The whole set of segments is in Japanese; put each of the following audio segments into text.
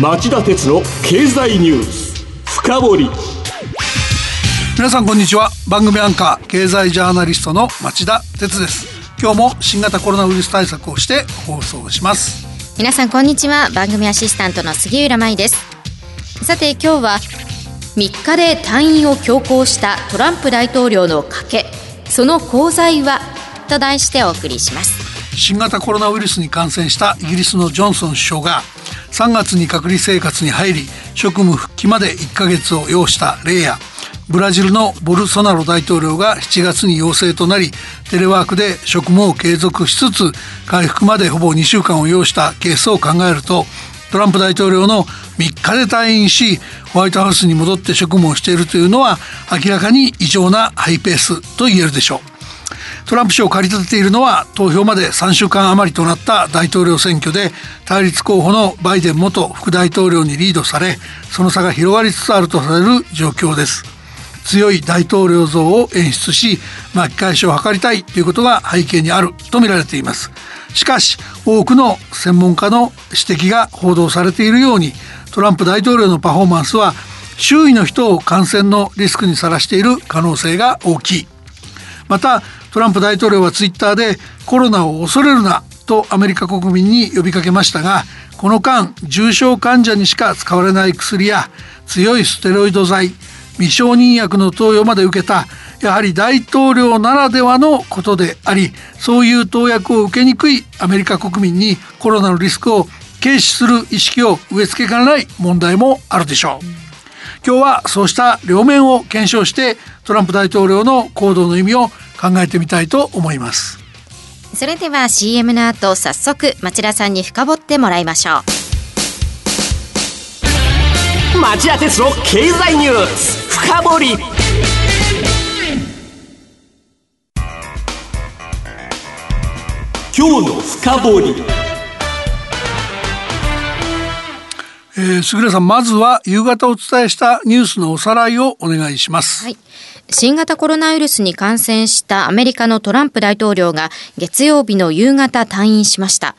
町田鉄の経済ニュース深掘り。皆さんこんにちは。番組アンカー経済ジャーナリストの町田鉄です。今日も新型コロナウイルス対策をして放送します。皆さんこんにちは。番組アシスタントの杉浦舞です。さて今日は3日で退院を強行したトランプ大統領の賭け。その功罪は？と題してお送りします。新型コロナウイルスに感染したイギリスのジョンソン首相が3月に隔離生活に入り職務復帰まで1ヶ月を要した例やブラジルのボルソナロ大統領が7月に陽性となりテレワークで職務を継続しつつ回復までほぼ2週間を要したケースを考えるとトランプ大統領の3日で退院しホワイトハウスに戻って職務をしているというのは明らかに異常なハイペースと言えるでしょう。トランプ氏を駆り立てているのは投票まで3週間余りとなった大統領選挙で対立候補のバイデン元副大統領にリードされその差が広がりつつあるとされる状況です。強い大統領像を演出し巻き返しを図りたいということが背景にあると見られています。しかし多くの専門家の指摘が報道されているようにトランプ大統領のパフォーマンスは周囲の人を感染のリスクにさらしている可能性が大きい。またトランプ大統領はツイッターでコロナを恐れるなとアメリカ国民に呼びかけましたがこの間重症患者にしか使われない薬や強いステロイド剤未承認薬の投与まで受けたやはり大統領ならではのことでありそういう投薬を受けにくいアメリカ国民にコロナのリスクを軽視する意識を植え付けかねない問題もあるでしょう。今日はそうした両面を検証してトランプ大統領の行動の意味を考えてみたいと思いますそれでは CM の後早速町田さんに深掘ってもらいましょう町田鉄の経済ニュース深掘り今日の深掘りえー、杉浦さんまずは夕方お伝えしたニュースのおさらいをお願いします。はい。新型コロナウイルスに感染したアメリカのトランプ大統領が月曜日の夕方退院しました。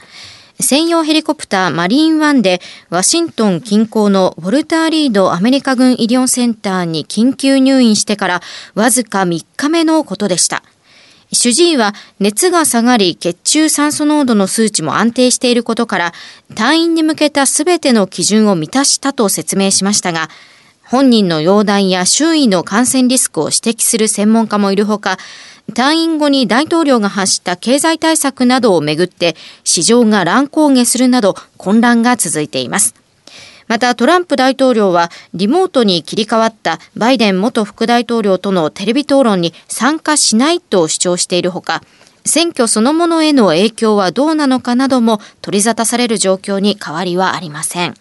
専用ヘリコプターマリーンワンでワシントン近郊のウォルターリードアメリカ軍医療センターに緊急入院してからわずか3日目のことでした。主治医は熱が下がり血中酸素濃度の数値も安定していることから退院に向けた全ての基準を満たしたと説明しましたが本人の容体や周囲の感染リスクを指摘する専門家もいるほか、退院後に大統領が発した経済対策などをめぐって市場が乱高下するなど混乱が続いています。またトランプ大統領はリモートに切り替わったバイデン元副大統領とのテレビ討論に参加しないと主張しているほか、選挙そのものへの影響はどうなのかなども取り沙汰される状況に変わりはありません。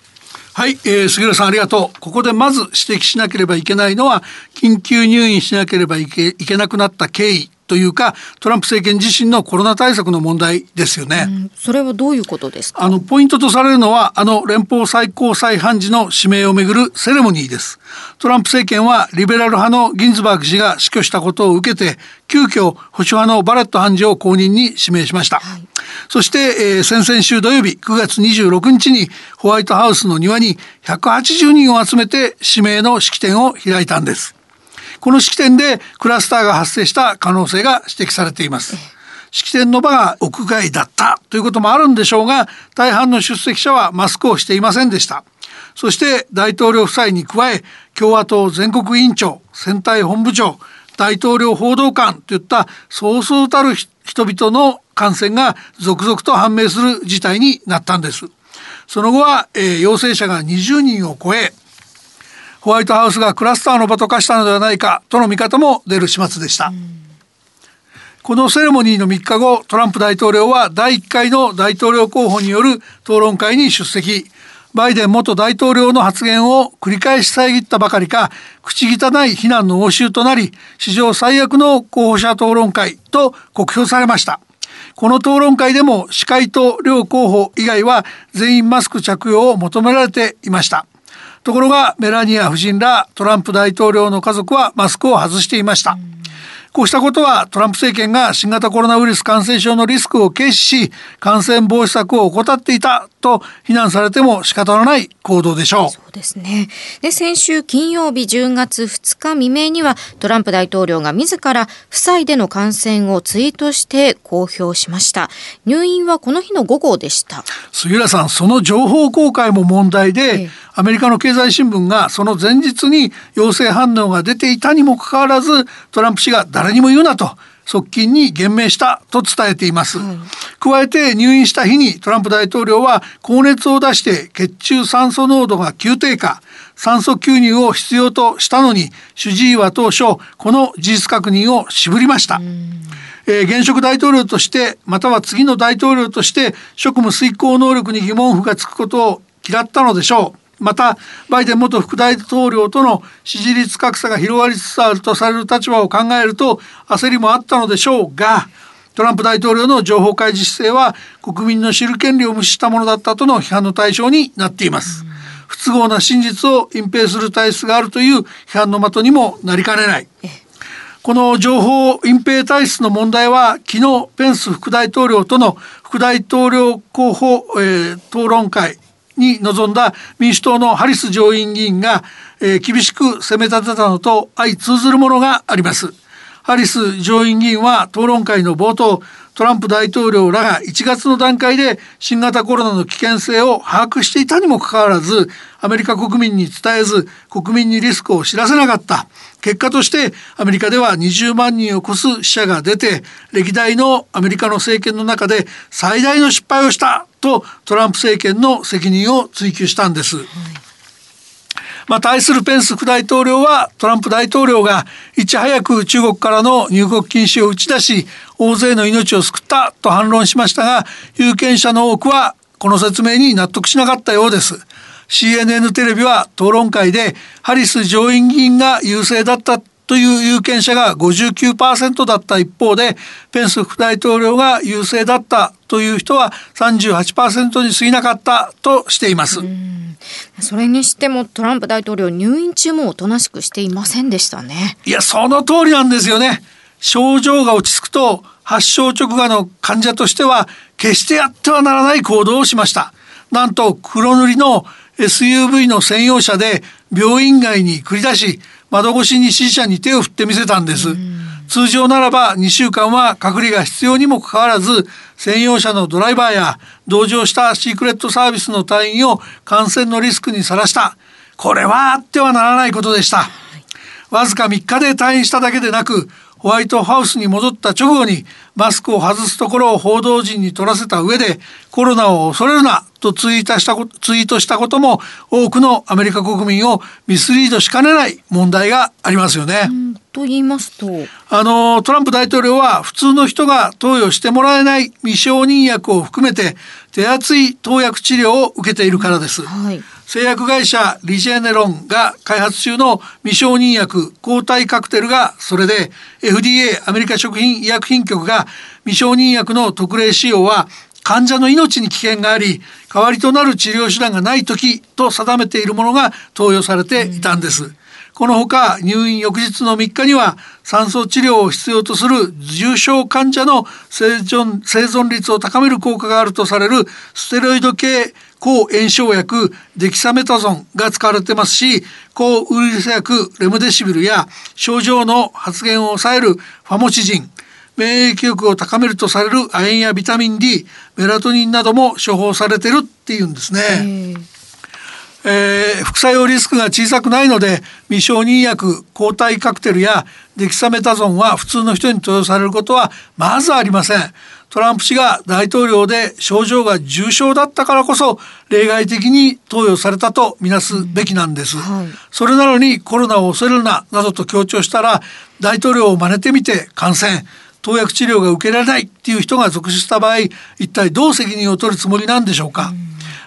はい、えー、杉浦さんありがとう。ここでまず指摘しなければいけないのは、緊急入院しなければいけいけなくなった経緯というかトランプ政権自身のコロナ対策の問題ですよね。それはどういうことですか？あのポイントとされるのはあの連邦最高裁判事の指名をめぐるセレモニーです。トランプ政権はリベラル派のギンズバーグ氏が死去したことを受けて急遽保守派のバレット判事を後任に指名しました。はい、そして、えー、先々週土曜日9月26日にホワイトハウスの庭に180人を集めて指名の式典を開いたんです。この式典でクラスターが発生した可能性が指摘されています。式典の場が屋外だったということもあるんでしょうが大半の出席者はマスクをしていませんでしたそして大統領夫妻に加え共和党全国委員長選対本部長大統領報道官といったそうそうたる人々の感染が続々と判明する事態になったんですその後は、えー、陽性者が20人を超えホワイトハウスがクラスターの場と化したのではないかとの見方も出る始末でした。このセレモニーの3日後、トランプ大統領は第1回の大統領候補による討論会に出席。バイデン元大統領の発言を繰り返し遮ったばかりか、口汚い非難の応酬となり、史上最悪の候補者討論会と酷評されました。この討論会でも司会と両候補以外は全員マスク着用を求められていました。ところがメラニア夫人らトランプ大統領の家族はマスクを外していました。こうしたことはトランプ政権が新型コロナウイルス感染症のリスクを軽視し感染防止策を怠っていたと非難されても仕方のない行動でしょう。そうですね。で、先週金曜日10月2日未明にはトランプ大統領が自ら夫妻での感染をツイートして公表しました。入院はこの日の午後でした。杉浦さん、その情報公開も問題で、ええ、アメリカの経済新聞がその前日に陽性反応が出ていたにもかかわらずトランプ氏が誰にも言うなと側近に言命したと伝えています、加えて入院した日にトランプ大統領は高熱を出して血中酸素濃度が急低下酸素吸入を必要としたのに主治医は当初この事実確認を渋りました、えー、現職大統領としてまたは次の大統領として職務遂行能力に疑問符がつくことを嫌ったのでしょうまたバイデン元副大統領との支持率格差が広がりつつあるとされる立場を考えると焦りもあったのでしょうがトランプ大統領の情報開示姿勢は国民の知る権利を無視したものだったとの批判の対象になっています。不都合な真実を隠蔽する体質があるという批判の的にもなりかねない。この情報隠蔽体質の問題は昨日ペンス副大統領との副大統領候補、えー、討論会に臨んだ民主党のハリス上院議員が、えー、厳しく責め立てたのと相通ずるものがあります。ハリス上院議員は討論会の冒頭トランプ大統領らが1月の段階で新型コロナの危険性を把握していたにもかかわらずアメリカ国民に伝えず国民にリスクを知らせなかった結果としてアメリカでは20万人を超す死者が出て歴代のアメリカの政権の中で最大の失敗をしたとトランプ政権の責任を追及したんです。はいまあ、対するペンス副大統領はトランプ大統領がいち早く中国からの入国禁止を打ち出し大勢の命を救ったと反論しましたが有権者の多くはこの説明に納得しなかったようです。CNN テレビは討論会でハリス上院議員が優勢だったという有権者が59%だった一方でペンス副大統領が優勢だったという人は38%に過ぎなかったとしています。それにしてもトランプ大統領入院中もおとなしくしていませんでしたね。いやその通りなんですよね。症状が落ち着くと発症直後の患者としては決してやってはならない行動をしました。なんと黒塗りの SUV の専用車で病院外に繰り出し窓越しに支持者に手を振ってみせたんです。通常ならば2週間は隔離が必要にもかかわらず専用車のドライバーや同乗したシークレットサービスの隊員を感染のリスクにさらしたこれはあってはならないことでした。わずか3日で退院しただけでなくホワイトハウスに戻った直後にマスクを外すところを報道陣に取らせた上でコロナを恐れるなとツイートしたツイートしたことも多くのアメリカ国民をミスリードしかねない問題がありますよね。と言いますとあのトランプ大統領は普通の人が投与してもらえない未承認薬を含めて手厚い投薬治療を受けているからです。はい製薬会社リジェネロンが開発中の未承認薬抗体カクテルがそれで FDA アメリカ食品医薬品局が未承認薬の特例使用は患者の命に危険があり代わりとなる治療手段がない時と定めているものが投与されていたんです。このほか入院翌日の3日には酸素治療を必要とする重症患者の生存生存率を高める効果があるとされるステロイド系抗炎症薬デキサメタゾンが使われてますし抗ウイルス薬レムデシビルや症状の発現を抑えるファモチジン免疫力を高めるとされる亜鉛やビタミン D メラトニンなども処方されてるっていうんですね。えー、副作用リスクが小さくないので未承認薬抗体カクテルやデキサメタゾンは普通の人に投与されることはまずありません。トランプ氏が大統領で症状が重症だったからこそ例外的に投与されたとみなすべきなんです、はい、それなのにコロナを恐れるななどと強調したら大統領を真似てみて感染投薬治療が受けられないっていう人が続出した場合一体どう責任を取るつもりなんでしょうか、うん。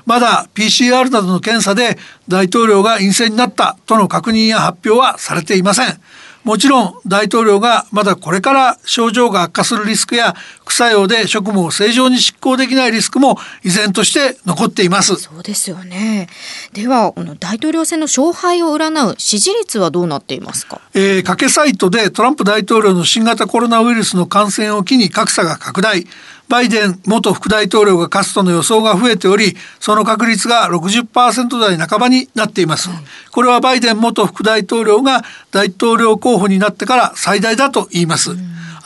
まだ PCR などの検査で大統領が陰性になったとの確認や発表はされていません。もちろん大統領がまだこれから症状が悪化するリスクや副作用で職務を正常に執行できないリスクも依然として残っています。そうですよね。ではこの大統領選の勝敗を占う支持率はどうなっていますか、えー、賭けサイトでトランプ大統領の新型コロナウイルスの感染を機に格差が拡大バイデン元副大統領が勝つとの予想が増えておりその確率が60%台半ばになっています。これはバイデン元副大統領が大統領候補になってから最大だと言います、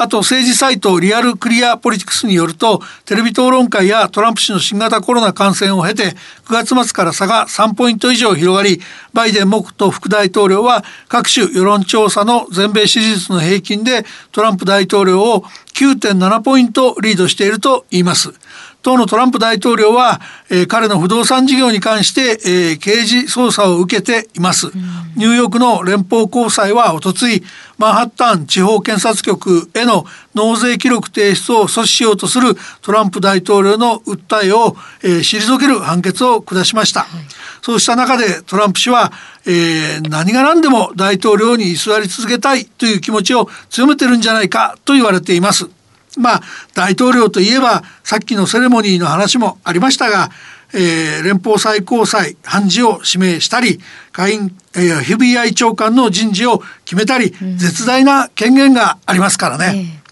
あと政治サイトリアルクリアポリティクスによるとテレビ討論会やトランプ氏の新型コロナ感染を経て9月末から差が3ポイント以上広がりバイデン元副大統領は各種世論調査の全米支持率の平均でトランプ大統領を9.7ポイントリードしていると言います。当のトランプ大統領は、えー、彼の不動産事業に関して、えー、刑事捜査を受けています、うん、ニューヨークの連邦高裁はおとついマンハッタン地方検察局への納税記録提出を阻止しようとするトランプ大統領の訴えを、えー、退ける判決を下しました、はい、そうした中でトランプ氏は、えー、何が何でも大統領に居座り続けたいという気持ちを強めてるんじゃないかと言われていますまあ大統領といえばさっきのセレモニーの話もありましたが、えー、連邦最高裁判事を指名したり下院、えー、FBI 長官の人事を決めたり、うん、絶大な権限がありますからね。えー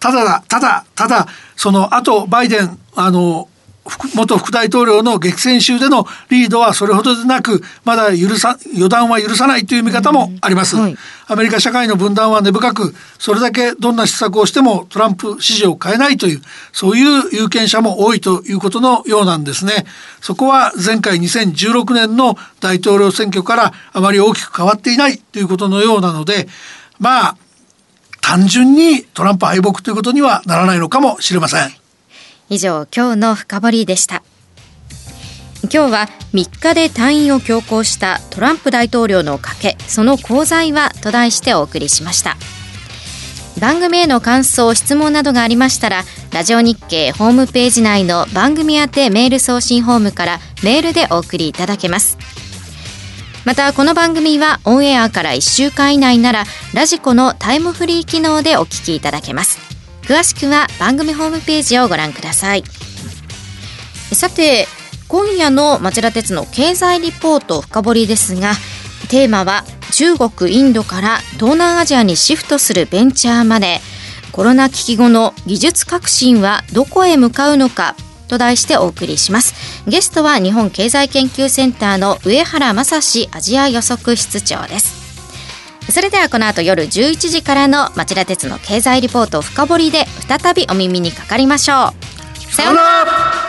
ただだ、ただ、ただ、その後、バイデン、あの、元副大統領の激戦州でのリードはそれほどでなくまだ許さ予断は許さないという見方もあります、うんはい、アメリカ社会の分断は根深くそれだけどんな施策をしてもトランプ支持を変えないというそういう有権者も多いということのようなんですね。そこは前回2016年の大統領選挙からあまり大きく変わっていないということのようなのでまあ単純にトランプ敗北ということにはならないのかもしれません以上今日の深掘でした。今日は3日で退院を強行したトランプ大統領の賭けその功罪はと題してお送りしました。番組への感想質問などがありましたらラジオ日経ホームページ内の番組宛てメール送信ホームからメールでお送りいただけます。またこの番組はオンエアから1週間以内ならラジコのタイムフリー機能でお聞きいただけます。詳しくは番組ホームページをご覧ください。さて今夜の町田鉄の経済リポート深掘りですがテーマは中国インドから東南アジアにシフトするベンチャーまでコロナ危機後の技術革新はどこへ向かうのかと題してお送りします。ゲストは日本経済研究センターの上原正史アジア予測室長です。それではこの後夜11時からの町田鉄の経済リポート深掘りで再びお耳にかかりましょう。さようなら。